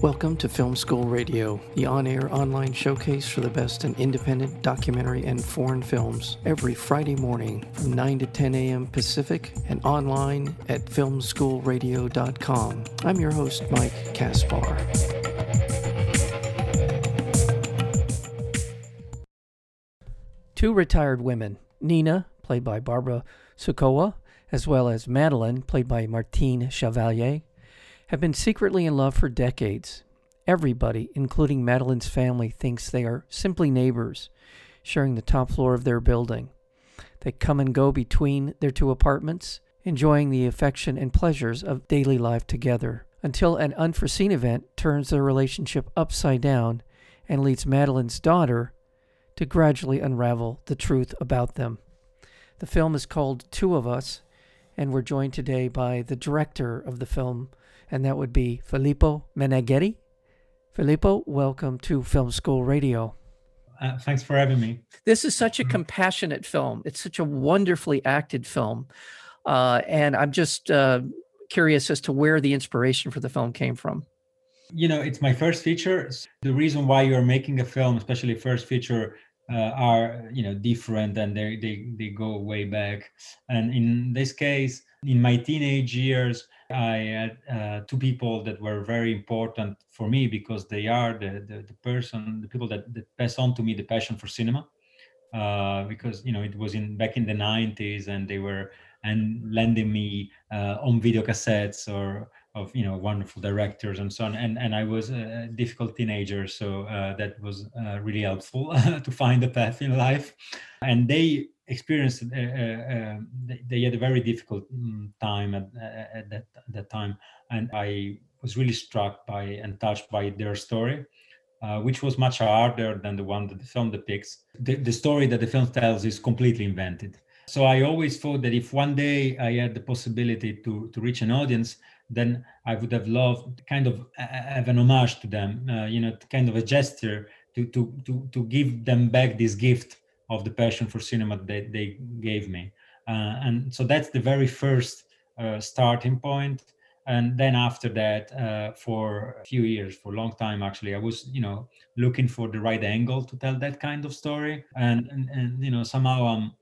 Welcome to Film School Radio, the on air online showcase for the best in independent documentary and foreign films, every Friday morning from 9 to 10 a.m. Pacific and online at filmschoolradio.com. I'm your host, Mike Kaspar. Two retired women, Nina, played by Barbara Sukowa, as well as Madeline, played by Martine Chevalier, have been secretly in love for decades. Everybody, including Madeline's family, thinks they are simply neighbors, sharing the top floor of their building. They come and go between their two apartments, enjoying the affection and pleasures of daily life together, until an unforeseen event turns their relationship upside down and leads Madeline's daughter to gradually unravel the truth about them. The film is called Two of Us, and we're joined today by the director of the film, and that would be Filippo Meneghetti. Filippo, welcome to Film School Radio. Uh, thanks for having me. This is such a mm-hmm. compassionate film. It's such a wonderfully acted film. Uh, and I'm just uh, curious as to where the inspiration for the film came from. You know, it's my first feature. The reason why you're making a film, especially first feature, uh, are you know different and they, they they go way back. And in this case, in my teenage years, I had uh, two people that were very important for me because they are the, the, the, person, the people that, that pass on to me the passion for cinema. Uh, because you know it was in back in the 90s and they were and lending me uh, on video cassettes or of you know wonderful directors and so on. And and i was a difficult teenager so uh, that was uh, really helpful to find a path in life. And they experienced uh, uh, um, they had a very difficult mm, time at, at, that, at that time. And i was really struck by and touched by their story uh, which was much harder than the one that the film depicts. The, the story that the film tells is completely invented so i always thought that if one day i had the possibility to to reach an audience then i would have loved kind of have an homage to them uh, you know kind of a gesture to to to to give them back this gift of the passion for cinema that they gave me. Uh, and so that's the very first uh, starting point. And then after that, uh, for a few years, for a long time actually, I was, you know, looking for the right angle to tell that kind of story. And and, and you know, somehow I'm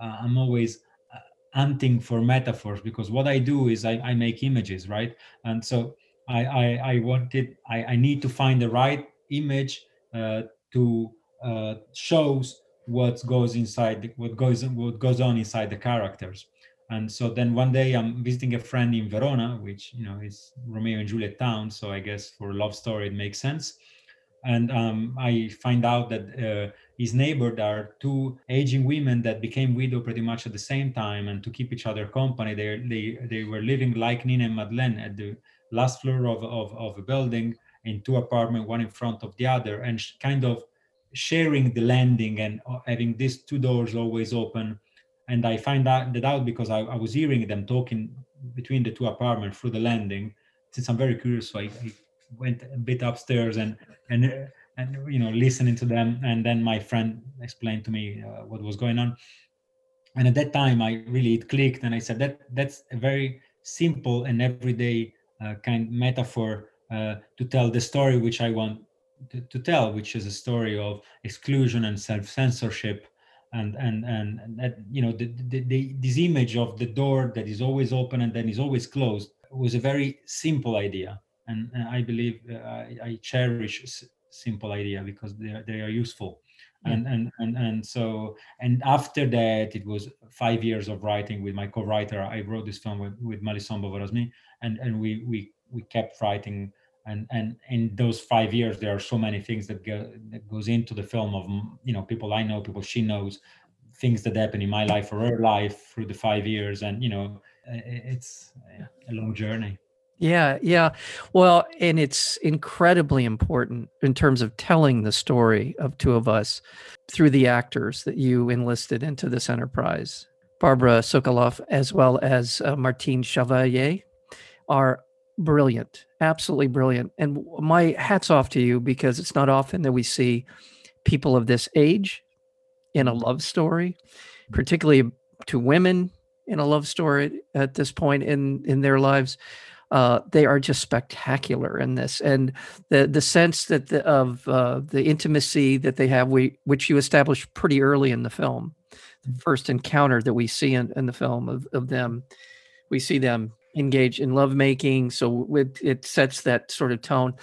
uh, I'm always uh, hunting for metaphors because what I do is I, I make images, right? And so I I, I wanted I, I need to find the right image uh, to shows what goes inside what goes what goes on inside the characters. And so then one day i'm visiting a friend in verona which you know is romeo and juliet town. So i guess for a love story it makes sense. And um, i find out that uh, his neighbor there are two aging women that became widow pretty much at the same time and to keep each other company they they they were living like nina and madeleine at the last floor of, of, of a building in two apartments one in front of the other and kind of sharing the landing and uh, having these two doors always open. And I find that, that out because I, I was hearing them talking between the two apartments through the landing. Since I'm very curious, so I, I went a bit upstairs and and and you know listening to them. And then my friend explained to me uh, what was going on. And at that time, I really it clicked, and I said that that's a very simple and everyday uh, kind metaphor uh, to tell the story which I want to, to tell, which is a story of exclusion and self-censorship, and and and that you know the, the, the, this image of the door that is always open and then is always closed was a very simple idea, and, and I believe uh, I, I, cherish simple idea because they are, they are useful. And, and and and so and after that it was five years of writing with my co-writer. I wrote this film with, with Bovorasmy and and we we we kept writing. And and in those five years there are so many things that go that goes into the film of you know people i know people she knows things that happen in my life or her life through the five years. And you know it's a long journey yeah yeah well and it's incredibly important in terms of telling the story of two of us through the actors that you enlisted into this enterprise barbara Sukowa as well as uh, martine chevalier are brilliant, absolutely brilliant. And my hats off to you because it's not often that we see people of this age in a mm-hmm. love story, particularly to women in a love story at this point in in their lives. Uh, they are just spectacular in this, and the the sense that the, of uh, the intimacy that they have, we which you establish pretty early in the film, the first encounter that we see in, in the film of, of them, we see them engage in lovemaking, so it, it sets that sort of tone.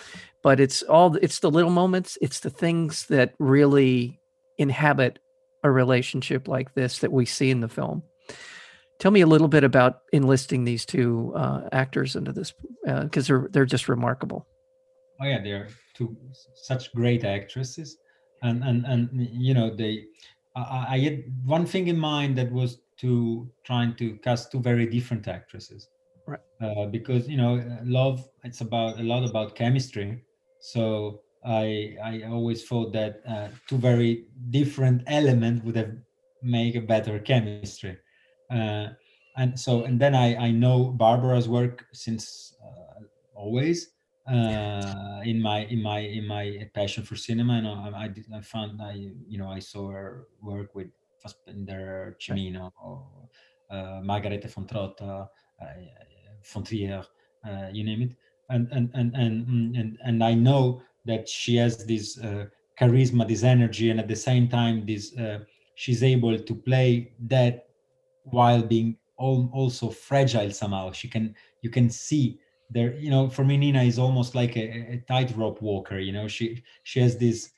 But it's all it's the little moments, it's the things that really inhabit a relationship like this that we see in the film. Tell me a little bit about enlisting these two uh, actors into this because uh, they're they're just remarkable. Oh yeah, they're two such great actresses, and and and you know they. I, I had one thing in mind that was to trying to cast two very different actresses, right? Uh, because you know, love it's about a lot about chemistry. So I I always thought that uh, two very different elements would have make a better chemistry. Uh, and so and then I I know Barbara's work since uh, always uh, in my in my in my passion for cinema. And I, I, did, I found I you know I saw her work with Fassbinder, Cimino, or, uh, Margarethe von Trotta, uh, von Trier, uh, you name it. And and and and and and I know that she has this uh, charisma, this energy, and at the same time, this uh, she's able to play that while being also fragile somehow. She can you can see there. You know, for me, Nina is almost like a, a tightrope walker. You know, she she has this.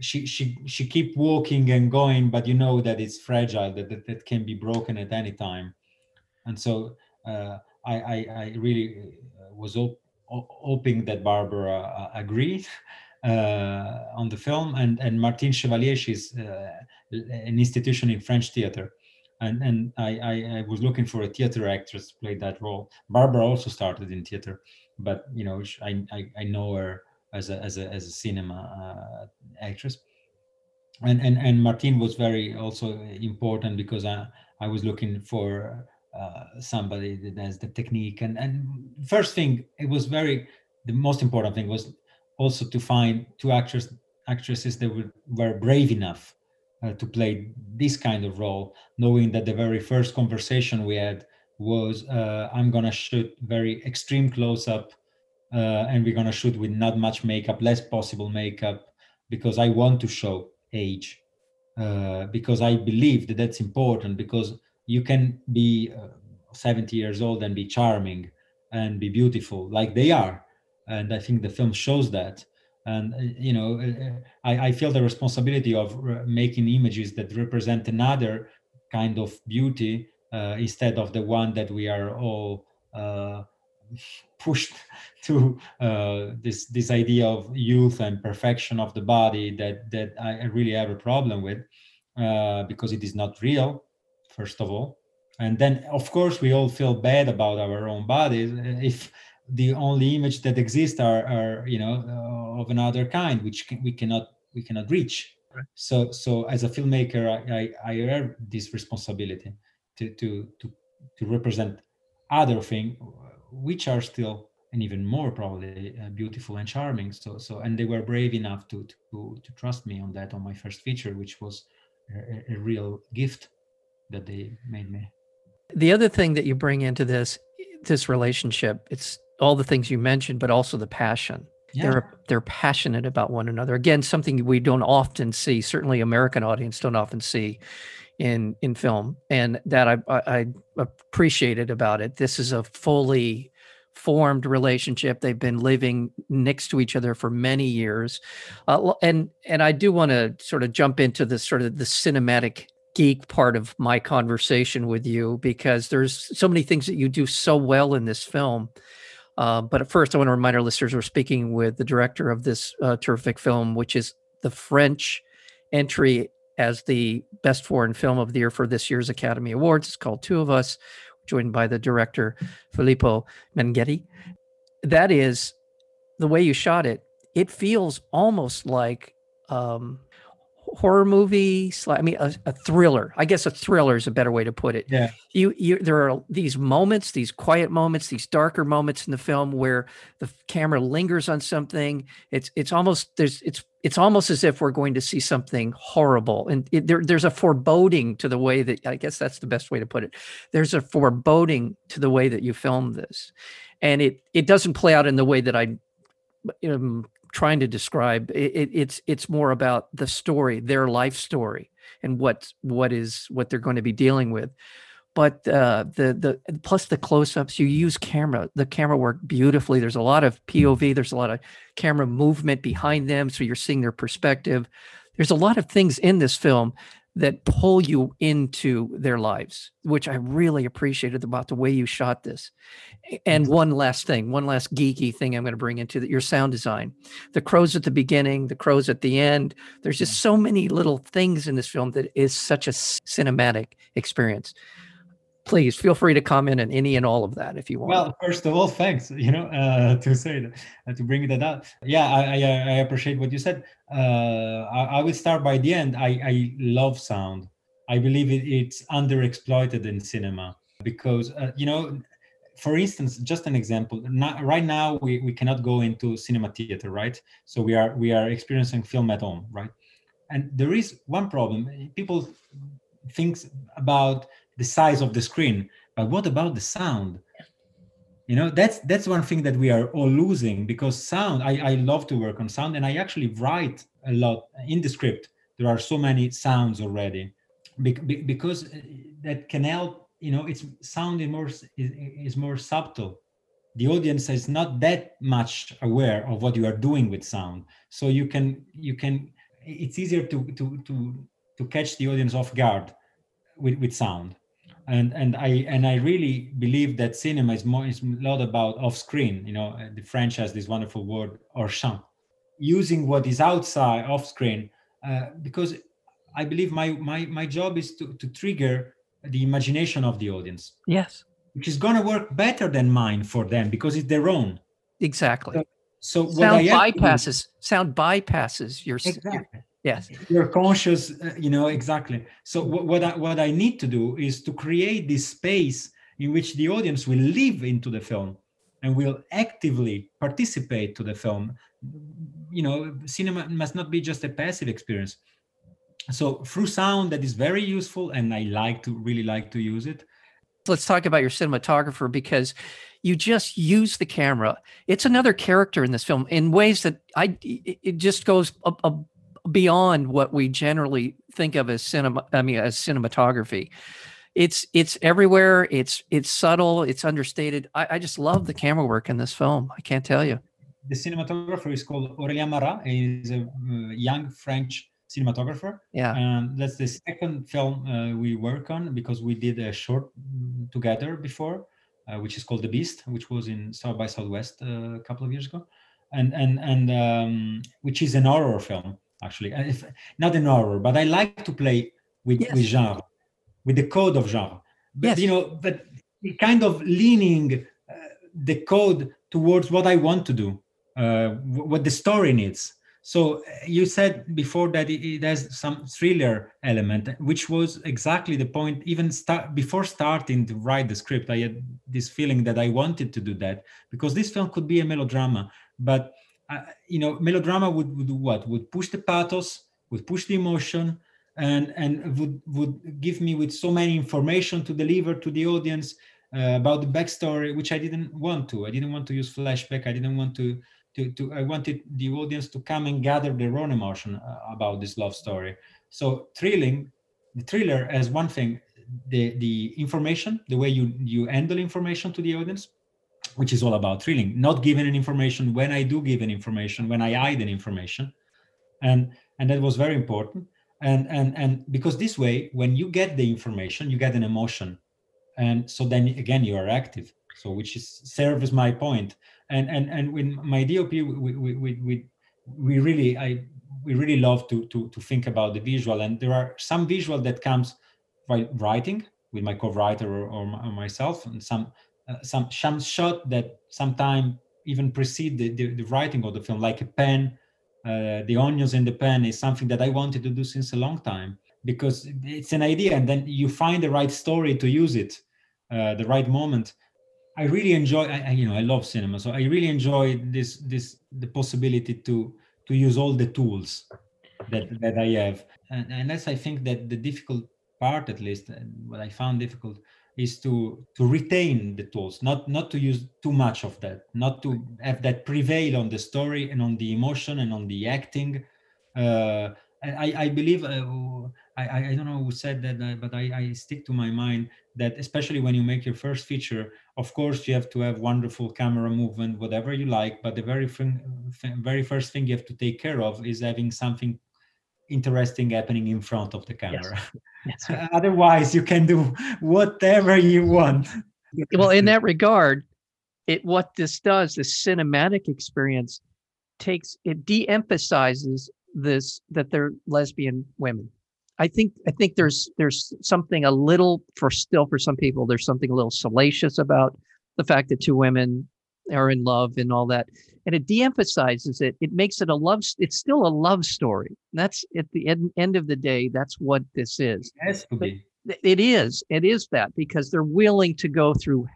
She she she keep walking and going, but you know that it's fragile. That that, that can be broken at any time, and so uh, I, I I really uh, was op- hoping that Barbara uh, agreed. Uh, on the film and and Martine Chevalier she's uh, an institution in French theater and and I, I, I was looking for a theater actress to play that role. Barbara also started in theater, but you know I I, I know her as a as a as a cinema uh, actress. And and and Martine was very also important because I I was looking for uh, somebody that has the technique and and first thing it was very the most important thing was also to find two actors actresses that were, were brave enough uh, to play this kind of role, knowing that the very first conversation we had was uh, I'm gonna shoot very extreme close up, uh, and we're gonna shoot with not much makeup, less possible makeup, because I want to show age, uh, because I believe that that's important, because you can be uh, 70 years old and be charming and be beautiful like they are, and I think the film shows that and uh, you know uh, uh, I, I, feel the responsibility of making images that represent another kind of beauty uh, instead of the one that we are all uh, pushed to uh, this this idea of youth and perfection of the body that that I really have a problem with because it is not real first of all. And then of course we all feel bad about our own bodies if the only image that exists are, are you know uh, of another kind which can, we cannot we cannot reach. Right. so so as a filmmaker i i, I have this responsibility to to to to represent other thing which are still and even more probably uh, beautiful and charming. So so and they were brave enough to to to trust me on that on my first feature which was a, a real gift that they made me. The other thing that you bring into this this relationship it's all the things you mentioned, but also the passion. Yeah. They're they're passionate about one another. Again, something we don't often see. Certainly, American audience don't often see in in film, and that I I, I appreciated about it. This is a fully formed relationship. They've been living next to each other for many years, uh, and and I do want to sort of jump into the sort of the cinematic geek part of my conversation with you because there's so many things that you do so well in this film uh, but at first, I want to remind our listeners we're speaking with the director of this uh, terrific film, which is the French entry as the best foreign film of the year for this year's Academy Awards. It's called Two of Us, joined by the director Filippo Meneghetti. That is the way you shot it. It feels almost like um, horror movie. I mean, a, a, thriller. I guess a thriller is a better way to put it. Yeah. You, you, there are these moments, these quiet moments, these darker moments in the film where the camera lingers on something. It's, it's almost there's, it's, it's almost as if we're going to see something horrible, and it, there, there's a foreboding to the way that I guess that's the best way to put it. There's a foreboding to the way that you film this, and it, it doesn't play out in the way that I um, trying to describe. It, it, it's it's more about the story, their life story, and what what is what they're going to be dealing with. But uh, the the plus the close-ups, you use camera. The camera work beautifully. There's a lot of POV. There's a lot of camera movement behind them, so you're seeing their perspective. There's a lot of things in this film that pull you into their lives, which I really appreciated about the way you shot this. And mm-hmm. one last thing, one last geeky thing I'm going to bring into your sound design. The crows at the beginning, the crows at the end. There's just mm-hmm. so many little things in this film that is such a cinematic experience please feel free to comment on any and all of that if you want. Well, first of all, thanks. You know, uh, to say that, uh, to bring that up. Yeah, I, I, I appreciate what you said. Uh, I, I, will start by the end. I, I love sound. I believe it, it's underexploited in cinema because uh, you know, for instance, just an example. Not, right now, we, we cannot go into cinema theater, right? So we are we are experiencing film at home, right? And there is one problem. People think about the size of the screen but what about the sound? You know that's that's one thing that we are all losing because sound i, I love to work on sound and i actually write a lot in the script. There are so many sounds already because uh, that can help you know it's sound is more is, is more subtle. The audience is not that much aware of what you are doing with sound. So you can you can it's easier to to to to catch the audience off guard with, with sound and and I and I really believe that cinema is more is a lot about off screen. You know, the French has this wonderful word hors champ, using what is outside off screen, uh, because I believe my my my job is to to trigger the imagination of the audience. Yes, which is going to work better than mine for them because it's their own. Exactly. So, so sound bypasses do, sound bypasses your exactly. Yes. You're conscious uh, you know exactly. So what, what I, what I need to do is to create this space in which the audience will live into the film and will actively participate to the film. You know cinema must not be just a passive experience. So through sound that is very useful and i like to really like to use it. Let's talk about your cinematographer because you just use the camera. It's another character in this film in ways that i it just goes a, a beyond what we generally think of as cinema i mean as cinematography. It's it's everywhere. It's it's subtle. It's understated. I, I just love the camera work in this film. I can't tell you. The cinematographer is called aurélien marra. He's a young french cinematographer. Yeah. And that's the second film uh, we work on because we did a short mm, together before uh, which is called the beast which was in south by southwest uh, a couple of years ago. And and and um, which is an horror film actually. If, not an horror, but I like to play with, yes. with genre, with the code of genre. But, yes. you know, but kind of leaning uh, the code towards what I want to do, uh, what the story needs. So uh, you said before that it, it, has some thriller element, which was exactly the point. Even start before starting to write the script, I had this feeling that I wanted to do that because this film could be a melodrama, but uh, you know, melodrama would, would do what? Would push the pathos, would push the emotion, and and would would give me with so many information to deliver to the audience uh, about the backstory, which I didn't want to. I didn't want to use flashback. I didn't want to. To, to, I wanted the audience to come and gather their own emotion uh, about this love story. So thrilling, the thriller as one thing, the the information, the way you you handle information to the audience, which is all about thrilling, not giving an information when I do give an information, when I hide an information. And and that was very important. And and and because this way, when you get the information, you get an emotion. And so then again you are active. So which is serves my point. And and and with my DOP, we we we, we, we really I we really love to to to think about the visual. And there are some visual that comes by writing with my co-writer or, or myself, and some uh, some some shot that sometimes even precede the, the, the, writing of the film, like a pen uh, the onions in the pen is something that I wanted to do since a long time because it's an idea and then you find the right story to use it, uh, the right moment. I really enjoy, I, you know, I love cinema, so I really enjoy this, this, the possibility to to use all the tools that that I have, and, and that's I think that the difficult part, at least, what I found difficult is to to retain the tools not not to use too much of that not to have that prevail on the story and on the emotion and on the acting. Uh, I, I believe uh, I, I don't know who said that uh, but I, I stick to my mind that especially when you make your first feature of course you have to have wonderful camera movement whatever you like but the very very first thing you have to take care of is having something interesting happening in front of the camera. Yes. Yes. Otherwise, you can do whatever you want. well, in that regard, it what this does, the cinematic experience takes it de-emphasizes this that they're lesbian women. I think I think there's there's something a little for still for some people there's something a little salacious about the fact that two women are in love and all that and it de-emphasizes it. It makes it a love it's still a love story. That's at the end, end of the day that's what this is. It has to be. it is it is that because they're willing to go through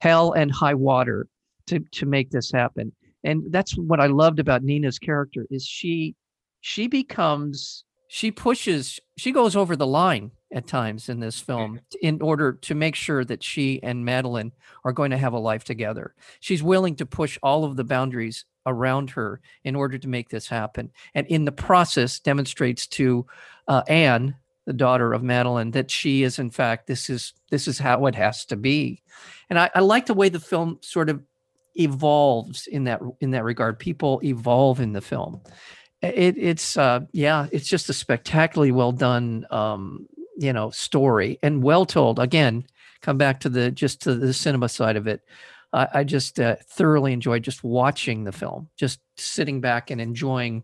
hell and high water to to make this happen. And that's what i loved about nina's character is she she becomes she pushes she goes over the line at times in this film in order to make sure that she and Madeline are going to have a life together. She's willing to push all of the boundaries around her in order to make this happen. And in the process demonstrates to uh, Anne, the daughter of Madeline, that she is in fact this is this is how it has to be. And I, I like the way the film sort of evolves in that in that regard. People evolve in the film. It, it's uh, yeah, it's just a spectacularly well done um, you know story and well told. Again come back to the just to the cinema side of it i, I just uh, thoroughly enjoyed just watching the film just sitting back and enjoying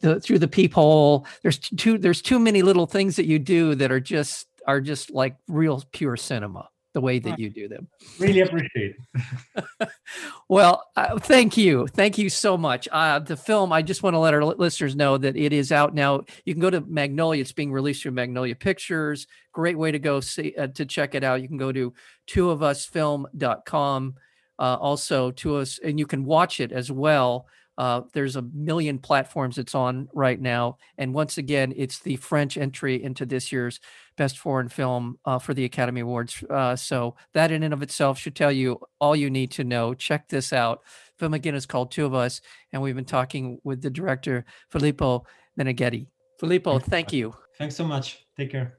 the, through the peephole. There's too there's too many little things that you do that are just are just like real pure cinema the way that you do them. Really appreciate it. well, uh, thank you. Thank you so much. Uh, the film, I just want to let our listeners know that it is out now. You can go to Magnolia. It's being released through Magnolia Pictures. Great way to go see uh, to check it out. You can go to twoofusfilm.com. Uh, also to us, and you can watch it as well. Uh, there's a million platforms it's on right now. And once again, it's the French entry into this year's Best Foreign Film uh, for the Academy Awards. Uh, so that in and of itself should tell you all you need to know. Check this out. Film again is called Two of Us, and we've been talking with the director Filippo Meneghetti. Filippo, thank you. Thanks so much. Take care.